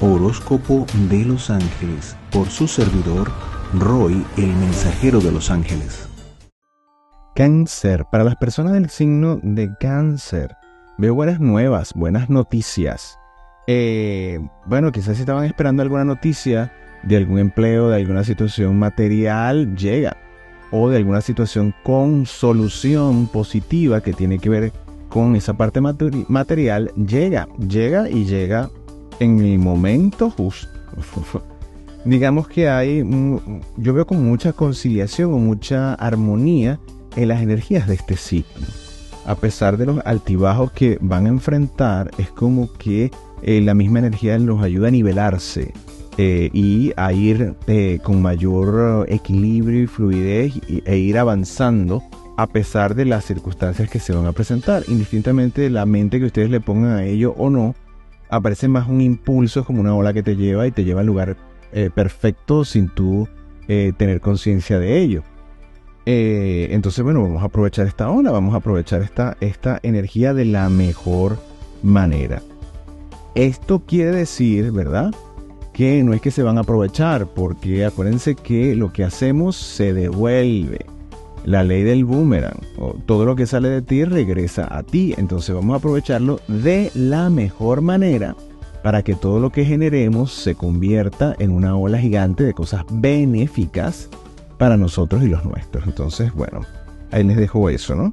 Horóscopo de los Ángeles por su servidor Roy, el mensajero de los ángeles. Cáncer. Para las personas del signo de cáncer, veo buenas nuevas, buenas noticias. Eh, bueno, quizás estaban esperando alguna noticia de algún empleo, de alguna situación material, llega. O de alguna situación con solución positiva que tiene que ver con esa parte material, llega. Llega y llega en el momento justo. Digamos que hay, yo veo con mucha conciliación o mucha armonía en las energías de este signo. A pesar de los altibajos que van a enfrentar, es como que eh, la misma energía los ayuda a nivelarse eh, y a ir eh, con mayor equilibrio y fluidez e ir avanzando a pesar de las circunstancias que se van a presentar, indistintamente de la mente que ustedes le pongan a ello o no, aparece más un impulso como una ola que te lleva y te lleva al lugar perfecto sin tú tener conciencia de ello. entonces, bueno, vamos a aprovechar esta ola, vamos a aprovechar esta, esta energía de la mejor manera. Esto quiere decir, ¿verdad? Que no es que se van a aprovechar, porque acuérdense que lo que hacemos se devuelve. La ley del boomerang, todo lo que sale de ti regresa a ti. Entonces vamos a aprovecharlo de la mejor manera para que todo lo que generemos se convierta en una ola gigante de cosas benéficas para nosotros y los nuestros. Entonces, bueno, ahí les dejo eso, ¿no?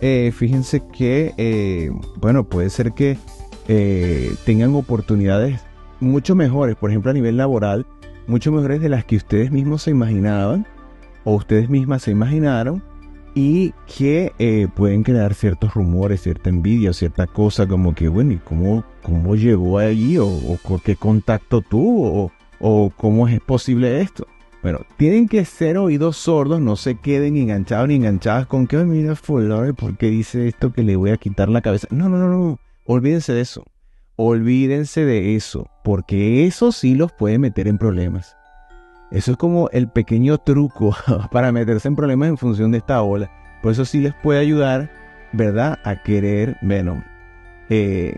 Eh, fíjense que, eh, bueno, puede ser que eh, tengan oportunidades mucho mejores, por ejemplo a nivel laboral, mucho mejores de las que ustedes mismos se imaginaban o ustedes mismas se imaginaron y que eh, pueden crear ciertos rumores, cierta envidia, cierta cosa como que, bueno, ¿y cómo, cómo llegó allí? ¿O, qué contacto tuvo? O, ¿O cómo es posible esto? Bueno, tienen que ser oídos sordos, no se queden enganchados ni enganchadas con que, mira, fulano, ¿por qué dice esto que le voy a quitar la cabeza? No, no, no, no. Olvídense de eso. Olvídense de eso, porque eso sí los puede meter en problemas. Eso es como el pequeño truco para meterse en problemas en función de esta ola. Por eso sí les puede ayudar, ¿verdad? A querer, bueno, eh,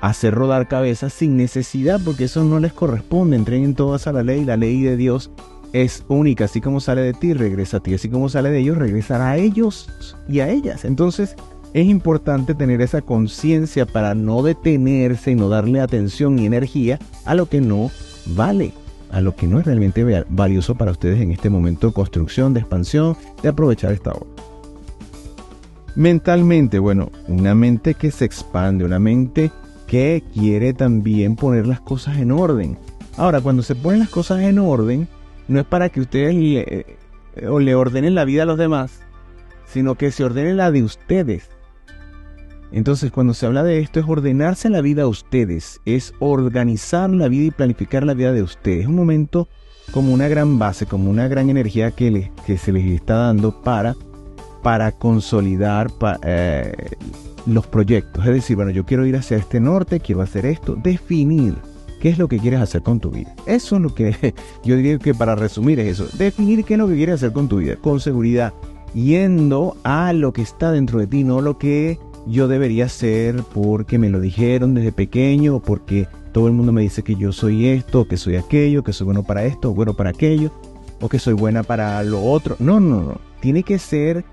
hacer rodar cabezas sin necesidad, porque eso no les corresponde. Entreguen todas a la ley. La ley de Dios es única. Así como sale de ti, regresa a ti. Así como sale de ellos, regresará a ellos y a ellas. Entonces, es importante tener esa conciencia para no detenerse y no darle atención y energía a lo que no vale, a lo que no es realmente valioso para ustedes en este momento de construcción, de expansión, de aprovechar esta obra. Mentalmente, bueno, una mente que se expande, una mente que quiere también poner las cosas en orden. Ahora, cuando se ponen las cosas en orden, no es para que ustedes le, eh, o le ordenen la vida a los demás, sino que se ordene la de ustedes. Entonces, cuando se habla de esto, es ordenarse la vida a ustedes, es organizar la vida y planificar la vida de ustedes. Es un momento como una gran base, como una gran energía que, que se les está dando para, para consolidar eh, los proyectos. Es decir, bueno, yo quiero ir hacia este norte, quiero hacer esto, definir qué es lo que quieres hacer con tu vida. Eso es lo que yo diría que para resumir es eso, definir qué es lo que quieres hacer con tu vida, con seguridad, yendo a lo que está dentro de ti, no lo que yo debería ser porque me lo dijeron desde pequeño, porque todo el mundo me dice que yo soy esto, que soy aquello, que soy bueno para esto, bueno para aquello, o que soy buena para lo otro. No, no, no. Tiene que ser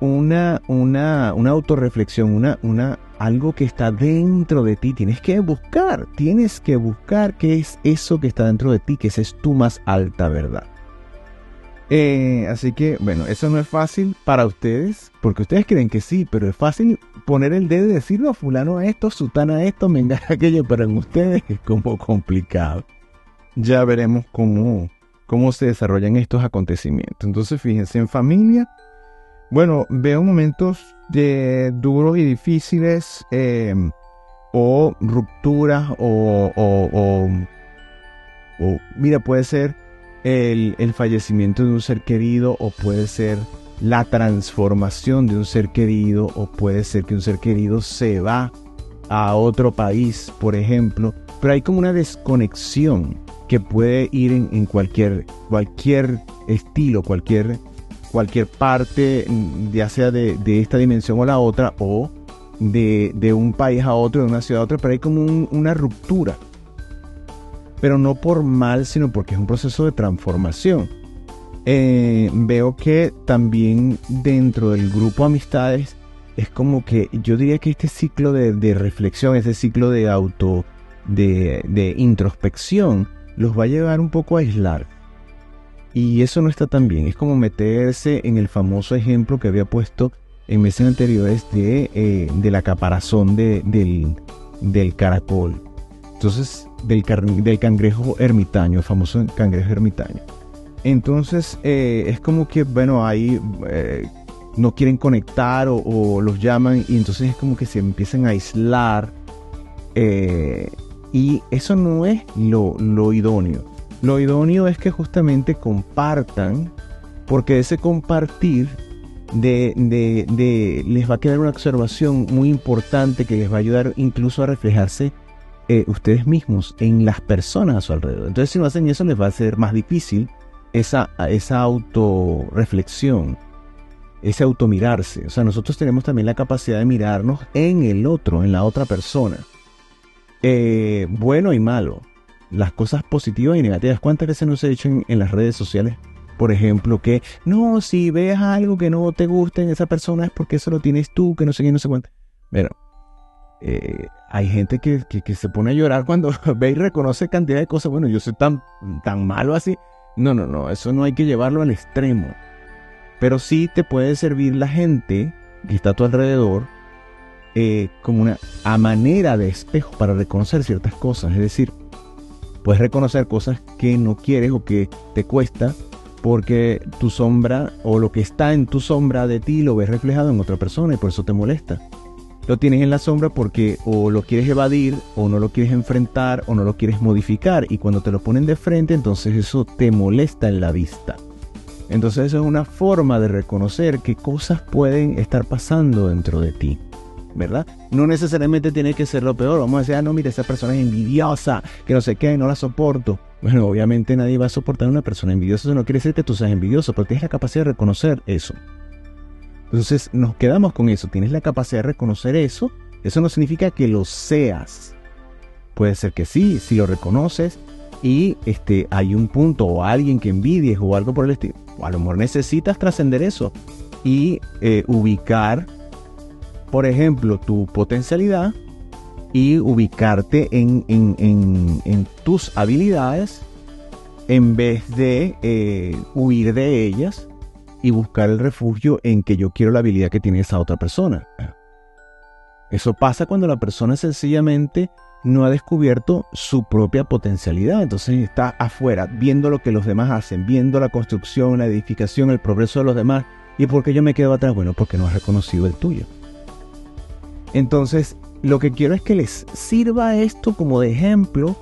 una, una, una autorreflexión, una, una, algo que está dentro de ti. Tienes que buscar, tienes que buscar qué es eso que está dentro de ti, que esa es tu más alta verdad. Eh, así que, bueno, eso no es fácil para ustedes, porque ustedes creen que sí, pero es fácil poner el dedo y decirlo a fulano esto, sutana esto, menga aquello, pero en ustedes es como complicado. Ya veremos cómo, cómo se desarrollan estos acontecimientos. Entonces, fíjense, en familia, bueno, veo momentos duros y difíciles, eh, o rupturas, o, o, o, mira, puede ser el, fallecimiento de un ser querido, o puede ser la transformación de un ser querido o puede ser que un ser querido se va a otro país, por ejemplo, pero hay como una desconexión que puede ir en, cualquier, cualquier estilo, cualquier, cualquier parte, ya sea de, esta dimensión o la otra, o de, un país a otro, de una ciudad a otra, pero hay como una ruptura. Pero no por mal, sino porque es un proceso de transformación. Eh, veo que también dentro del grupo amistades es como que yo diría que este ciclo de, reflexión, este ciclo de auto, de, de, introspección, los va a llevar un poco a aislar. Y eso no está tan bien. Es como meterse en el famoso ejemplo que había puesto en meses anteriores de, eh, de la caparazón de, del, del, caracol. Entonces, del, cangrejo ermitaño, el famoso cangrejo ermitaño. Entonces, eh, es como que, bueno, ahí eh, no quieren conectar o, los llaman y entonces es como que se empiezan a aislar. y eso no es lo, idóneo. Lo idóneo es que justamente compartan, porque ese compartir les va a quedar una observación muy importante que les va a ayudar incluso a reflejarse eh, ustedes mismos en las personas a su alrededor. Entonces si no hacen eso les va a ser más difícil esa, esa autorreflexión, ese automirarse. O sea, nosotros tenemos también la capacidad de mirarnos en el otro, en la otra persona. Eh, bueno y malo. Las cosas positivas y negativas. ¿Cuántas veces nos he dicho en, las redes sociales? Por ejemplo, que no, si ves algo que no te gusta en esa persona es porque eso lo tienes tú, que no sé qué, no sé cuánto. Pero eh, hay gente que, se pone a llorar cuando ve y reconoce cantidad de cosas. Bueno, yo soy tan, tan malo así. No, no, no, eso no hay que llevarlo al extremo. Pero sí te puede servir la gente que está a tu alrededor eh, como una a manera de espejo para reconocer ciertas cosas. Es decir, puedes reconocer cosas que no quieres o que te cuesta porque tu sombra o lo que está en tu sombra de ti lo ves reflejado en otra persona y por eso te molesta. Lo tienes en la sombra porque o lo quieres evadir o no lo quieres enfrentar o no lo quieres modificar y cuando te lo ponen de frente entonces eso te molesta en la vista. Entonces eso es una forma de reconocer qué cosas pueden estar pasando dentro de ti. ¿verdad? No necesariamente tiene que ser lo peor. Vamos a decir, ah, no, mira, esa persona es envidiosa, que no sé qué, no la soporto. Bueno, obviamente nadie va a soportar a una persona envidiosa. Eso no quiere decir que tú seas envidioso, pero tienes la capacidad de reconocer eso. Entonces nos quedamos con eso. Tienes la capacidad de reconocer eso. Eso no significa que lo seas. Puede ser que sí, si lo reconoces y este, hay un punto o alguien que envidies o algo por el estilo. O a lo mejor necesitas trascender eso y eh, ubicar por ejemplo, tu potencialidad y ubicarte en, tus habilidades en vez de eh, huir de ellas y buscar el refugio en que yo quiero la habilidad que tiene esa otra persona. Eso pasa cuando la persona sencillamente no ha descubierto su propia potencialidad. Entonces está afuera, viendo lo que los demás hacen, viendo la construcción, la edificación, el progreso de los demás. ¿Y por qué yo me quedo atrás? Bueno, porque no has reconocido el tuyo. Entonces, lo que quiero es que les sirva esto como de ejemplo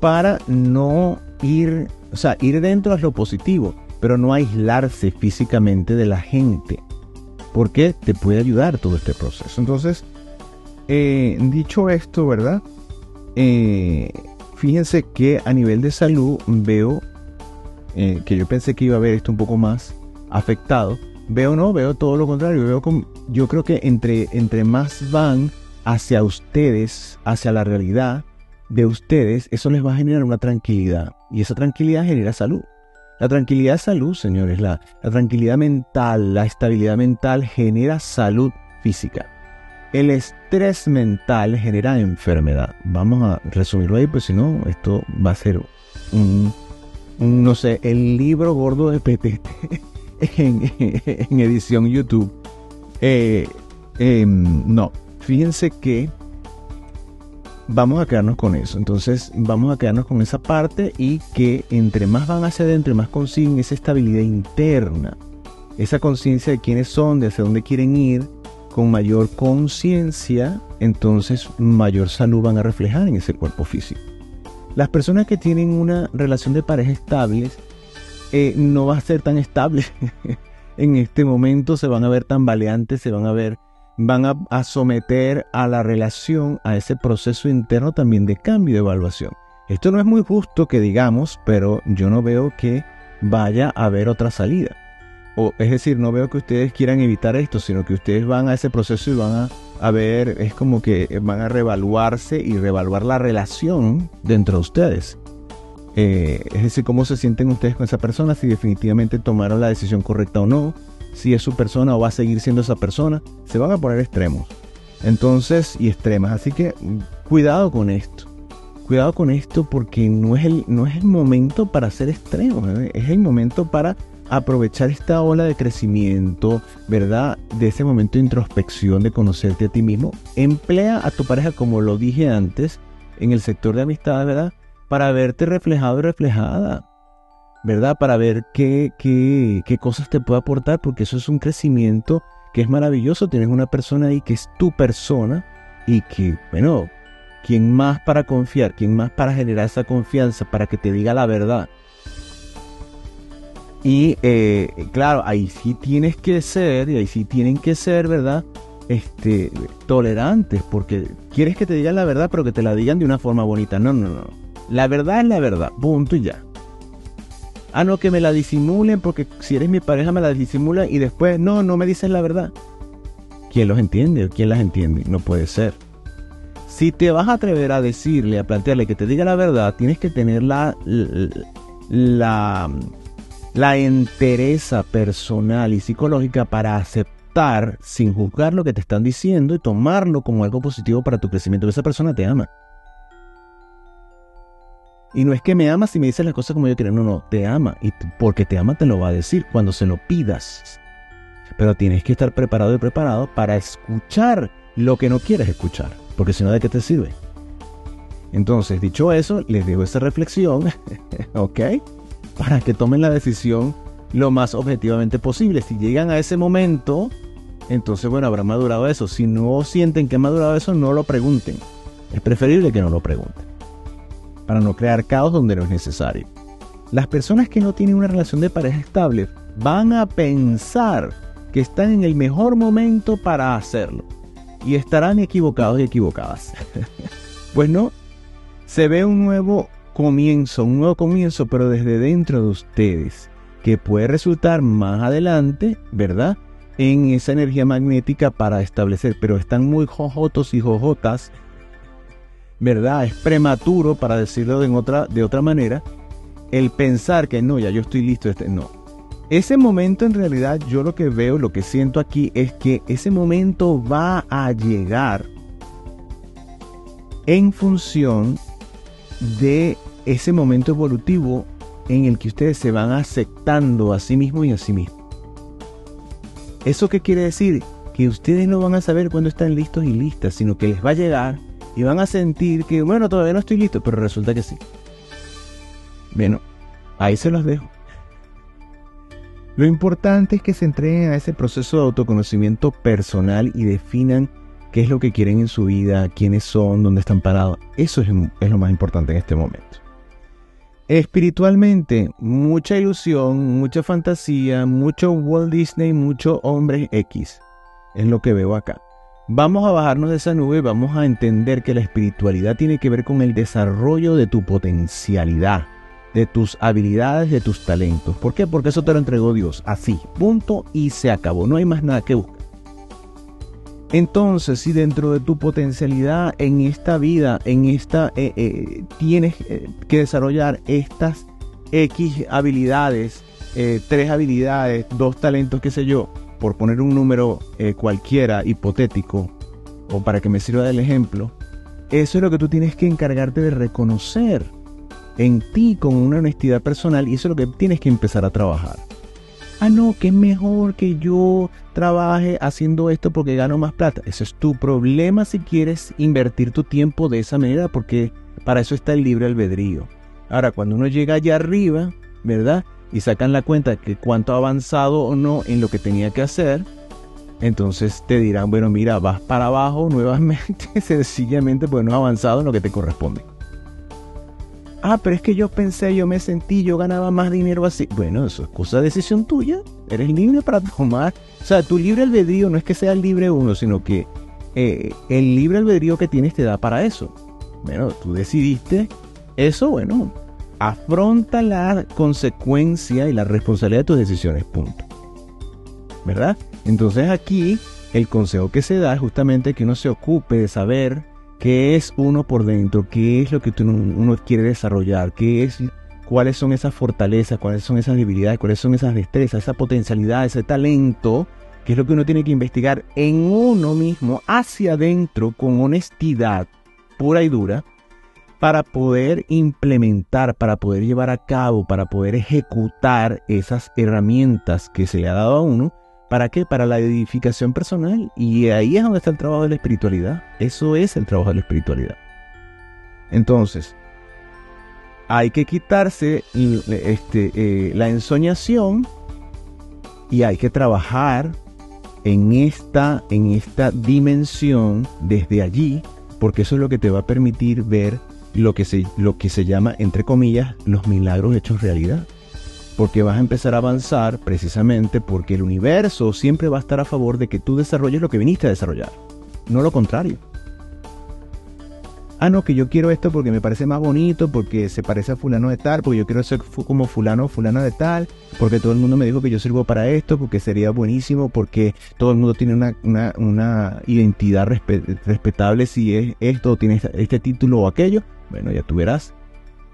para no ir, o sea, ir dentro es lo positivo, pero no aislarse físicamente de la gente, porque te puede ayudar todo este proceso. Entonces, eh, dicho esto, ¿verdad? Eh, fíjense que a nivel de salud veo eh, que yo pensé que iba a ver esto un poco más afectado, Veo no, veo todo lo contrario. Veo yo creo que entre, entre más van hacia ustedes, hacia la realidad de ustedes, eso les va a generar una tranquilidad. Y esa tranquilidad genera salud. La tranquilidad es salud, señores. La, tranquilidad mental, la estabilidad mental genera salud física. El estrés mental genera enfermedad. Vamos a resumirlo ahí, pues si no, esto va a ser un, un no sé, el libro gordo de PTT. en, edición YouTube. Eh, em, no, fíjense que vamos a quedarnos con eso. Entonces vamos a quedarnos con esa parte y que entre más van hacia adentro, más consiguen esa estabilidad interna, esa conciencia de quiénes son, de hacia dónde quieren ir, con mayor conciencia, entonces mayor salud van a reflejar en ese cuerpo físico. Las personas que tienen una relación de pareja estable eh, no va a ser tan estable. en este momento se van a ver tan baleantes, se van a ver, van a, someter a la relación a ese proceso interno también de cambio de evaluación. Esto no es muy justo que digamos, pero yo no veo que vaya a haber otra salida. O, es decir, no veo que ustedes quieran evitar esto, sino que ustedes van a ese proceso y van a, ver, es como que van a reevaluarse y reevaluar la relación dentro de ustedes. Eh, es decir, cómo se sienten ustedes con esa persona, si definitivamente tomaron la decisión correcta o no, si es su persona o va a seguir siendo esa persona, se van a poner extremos. Entonces, y extremas. Así que cuidado con esto. Cuidado con esto porque no es el, no es el momento para ser extremos, ¿eh? es el momento para aprovechar esta ola de crecimiento, ¿verdad? De ese momento de introspección, de conocerte a ti mismo. Emplea a tu pareja, como lo dije antes, en el sector de amistad, ¿verdad? Para verte reflejado y reflejada, ¿verdad? Para ver qué, qué, qué cosas te puede aportar, porque eso es un crecimiento que es maravilloso. Tienes una persona ahí que es tu persona y que, bueno, ¿quién más para confiar? ¿Quién más para generar esa confianza, para que te diga la verdad? Y eh, claro, ahí sí tienes que ser, y ahí sí tienen que ser, ¿verdad? Este, tolerantes, porque quieres que te digan la verdad, pero que te la digan de una forma bonita. No, no, no. La verdad es la verdad, punto y ya. Ah, no, que me la disimulen, porque si eres mi pareja me la disimulan y después, no, no me dices la verdad. ¿Quién los entiende? ¿Quién las entiende? No puede ser. Si te vas a atrever a decirle, a plantearle que te diga la verdad, tienes que tener la, la la entereza personal y psicológica para aceptar sin juzgar lo que te están diciendo y tomarlo como algo positivo para tu crecimiento. Esa persona te ama. Y no es que me ama si me dices las cosas como yo quiero, no, no, te ama. Y porque te ama te lo va a decir cuando se lo pidas. Pero tienes que estar preparado y preparado para escuchar lo que no quieres escuchar. Porque si no, ¿de qué te sirve? Entonces, dicho eso, les dejo esa reflexión, ¿ok? para que tomen la decisión lo más objetivamente posible. Si llegan a ese momento, entonces bueno, habrá madurado eso. Si no sienten que ha madurado eso, no lo pregunten. Es preferible que no lo pregunten. Para no crear caos donde no es necesario. Las personas que no tienen una relación de pareja estable van a pensar que están en el mejor momento para hacerlo. Y estarán equivocados y equivocadas. pues no, se ve un nuevo comienzo, un nuevo comienzo, pero desde dentro de ustedes, que puede resultar más adelante, ¿verdad? En esa energía magnética para establecer, pero están muy jojotos y jojotas, ¿verdad? Es prematuro, para decirlo de otra, de otra manera, el pensar que no, ya yo estoy listo, este, no. Ese momento en realidad yo lo que veo, lo que siento aquí es que ese momento va a llegar en función de ese momento evolutivo en el que ustedes se van aceptando a sí mismos y a sí mismos. ¿Eso qué quiere decir? Que ustedes no van a saber cuándo están listos y listas, sino que les va a llegar y van a sentir que, bueno, todavía no estoy listo, pero resulta que sí. Bueno, ahí se los dejo. Lo importante es que se entreguen a ese proceso de autoconocimiento personal y definan qué es lo que quieren en su vida, quiénes son, dónde están parados. Eso es, lo más importante en este momento. Espiritualmente, mucha ilusión, mucha fantasía, mucho Walt Disney, mucho hombre X. Es lo que veo acá. Vamos a bajarnos de esa nube vamos a entender que la espiritualidad tiene que ver con el desarrollo de tu potencialidad, de tus habilidades, de tus talentos. ¿Por qué? Porque eso te lo entregó Dios. Así, punto y se acabó. No hay más nada que buscar. Entonces, si dentro de tu potencialidad en esta vida, en esta, eh, eh, tienes eh, que desarrollar estas X habilidades, tres habilidades, dos talentos, qué sé yo, por poner un número cualquiera hipotético, o para que me sirva del ejemplo, eso es lo que tú tienes que encargarte de reconocer en ti con una honestidad personal y eso es lo que tienes que empezar a trabajar ah, no, que es mejor que yo trabaje haciendo esto porque gano más plata. Ese es tu problema si quieres invertir tu tiempo de esa manera, porque para eso está el libre albedrío. Ahora, cuando uno llega allá arriba, ¿verdad? Y sacan la cuenta que cuánto ha avanzado o no en lo que tenía que hacer, entonces te dirán, bueno, mira, vas para abajo nuevamente, sencillamente porque no has avanzado en lo que te corresponde ah, pero es que yo pensé, yo me sentí, yo ganaba más dinero así. Bueno, eso es cosa de decisión tuya. Eres libre para tomar. O sea, tu libre albedrío no es que sea libre uno, sino que eh, el libre albedrío que tienes te da para eso. Bueno, tú decidiste eso, bueno, afronta la consecuencia y la responsabilidad de tus decisiones, punto. ¿Verdad? Entonces aquí el consejo que se da es justamente que uno se ocupe de saber qué es uno por dentro, qué es lo que uno quiere desarrollar, qué es cuáles son esas fortalezas, cuáles son esas debilidades, cuáles son esas destrezas, esa potencialidad, ese talento, que es lo que uno tiene que investigar en uno mismo, hacia adentro, con honestidad pura y dura, para poder implementar, para poder llevar a cabo, para poder ejecutar esas herramientas que se le ha dado a uno. ¿Para qué? Para la edificación personal. Y ahí es donde está el trabajo de la espiritualidad. Eso es el trabajo de la espiritualidad. Entonces, hay que quitarse este, eh, la ensoñación y hay que trabajar en esta, en esta dimensión desde allí, porque eso es lo que te va a permitir ver lo que se, lo que se llama, entre comillas, los milagros hechos realidad. Porque vas a empezar a avanzar precisamente porque el universo siempre va a estar a favor de que tú desarrolles lo que viniste a desarrollar, no lo contrario ah, no, que yo quiero esto porque me parece más bonito, porque se parece a fulano de tal, porque yo quiero ser como fulano o fulana de tal, porque todo el mundo me dijo que yo sirvo para esto, porque sería buenísimo, porque todo el mundo tiene una, identidad respetable si es esto, tiene este título o aquello. Bueno, ya tú verás.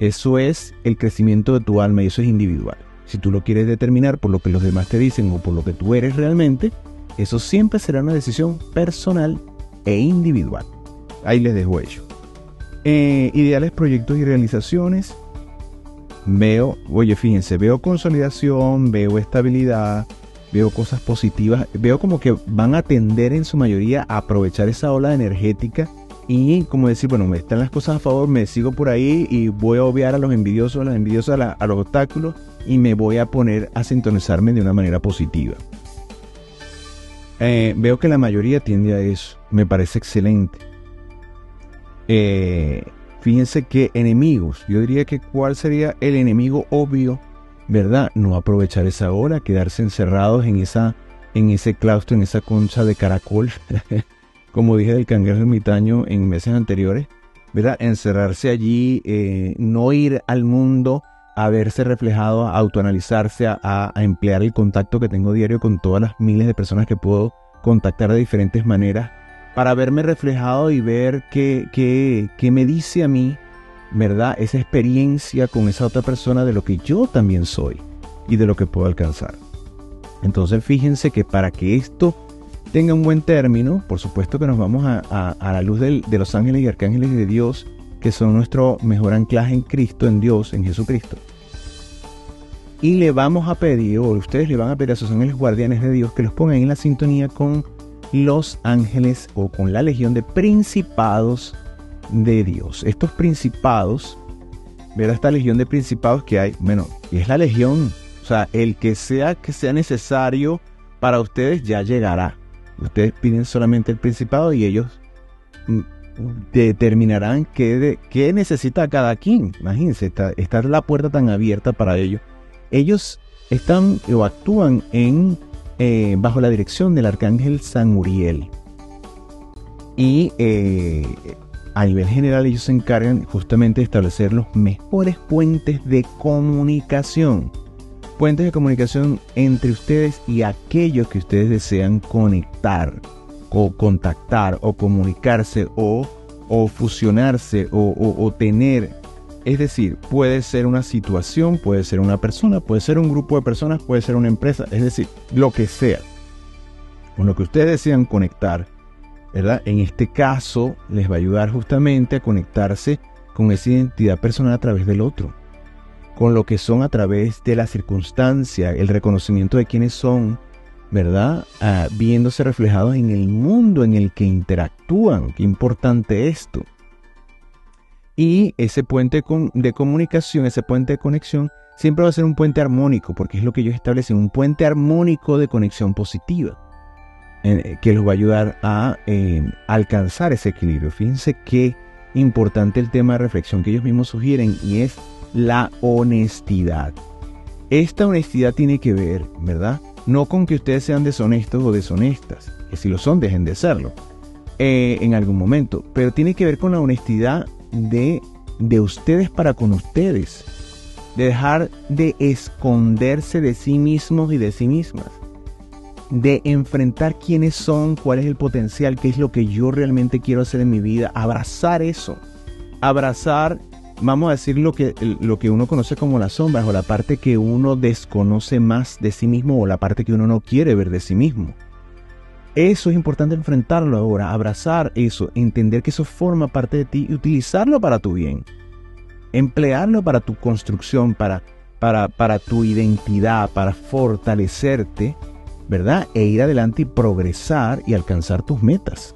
Eso es el crecimiento de tu alma y eso es individual. Si tú lo quieres determinar por lo que los demás te dicen o por lo que tú eres realmente, eso siempre será una decisión personal e individual. Ahí les dejo ello. Eh, ideales, proyectos y realizaciones. Veo, oye, fíjense, veo consolidación, veo estabilidad, veo cosas positivas, veo como que van a tender en su mayoría a aprovechar esa ola energética y como decir, bueno, me están las cosas a favor, me sigo por ahí y voy a obviar a los envidiosos, a las envidiosas, a, los obstáculos y me voy a poner a sintonizarme de una manera positiva. Eh, veo que la mayoría tiende a eso, me parece excelente. Eh, fíjense que enemigos, yo diría que cuál sería el enemigo obvio, ¿verdad? No aprovechar esa hora, quedarse encerrados en, esa, en ese claustro, en esa concha de caracol, como dije del cangrejo ermitaño en meses anteriores, ¿verdad? Encerrarse allí, eh, no ir al mundo a verse reflejado, a autoanalizarse, a, a, emplear el contacto que tengo diario con todas las miles de personas que puedo contactar de diferentes maneras para verme reflejado y ver qué, qué, me dice a mí, ¿verdad? Esa experiencia con esa otra persona de lo que yo también soy y de lo que puedo alcanzar. Entonces fíjense que para que esto tenga un buen término, por supuesto que nos vamos a, la luz de los ángeles y arcángeles de Dios, que son nuestro mejor anclaje en Cristo, en Dios, en Jesucristo. Y le vamos a pedir, o ustedes le van a pedir a sus ángeles guardianes de Dios que los pongan en la sintonía con los ángeles o con la legión de principados de Dios. Estos principados, ver esta legión de principados que hay, bueno, es la legión, o sea, el que sea que sea necesario para ustedes ya llegará. Ustedes piden solamente el principado y ellos mm, determinarán qué, qué necesita cada quien. Imagínense, está, está la puerta tan abierta para ellos. Ellos están o actúan en eh, bajo la dirección del arcángel San Uriel. Y eh, a nivel general ellos se encargan justamente de establecer los mejores puentes de comunicación. Puentes de comunicación entre ustedes y aquellos que ustedes desean conectar o contactar o comunicarse o, o fusionarse o, o tener es decir, puede ser una situación, puede ser una persona, puede ser un grupo de personas, puede ser una empresa, es decir, lo que sea. Con lo que ustedes desean conectar, ¿verdad? En este caso, les va a ayudar justamente a conectarse con esa identidad personal a través del otro. Con lo que son a través de la circunstancia, el reconocimiento de quiénes son, ¿verdad? Ah, viéndose reflejados en el mundo en el que interactúan. Qué importante esto. Y ese puente de comunicación, ese puente de conexión, siempre va a ser un puente armónico, porque es lo que ellos establecen, un puente armónico de conexión positiva, eh, que los va a ayudar a eh, alcanzar ese equilibrio. Fíjense qué importante el tema de reflexión que ellos mismos sugieren y es la honestidad. Esta honestidad tiene que ver, ¿verdad? No con que ustedes sean deshonestos o deshonestas, que si lo son, dejen de serlo eh, en algún momento, pero tiene que ver con la honestidad de, de ustedes para con ustedes. De dejar de esconderse de sí mismos y de sí mismas. De enfrentar quiénes son, cuál es el potencial, qué es lo que yo realmente quiero hacer en mi vida. Abrazar eso. Abrazar vamos a decir lo que, lo que uno conoce como las sombras o la parte que uno desconoce más de sí mismo o la parte que uno no quiere ver de sí mismo. Eso es importante enfrentarlo ahora, abrazar eso, entender que eso forma parte de ti y utilizarlo para tu bien. Emplearlo para tu construcción, para, para, para tu identidad, para fortalecerte, ¿verdad? E ir adelante y progresar y alcanzar tus metas.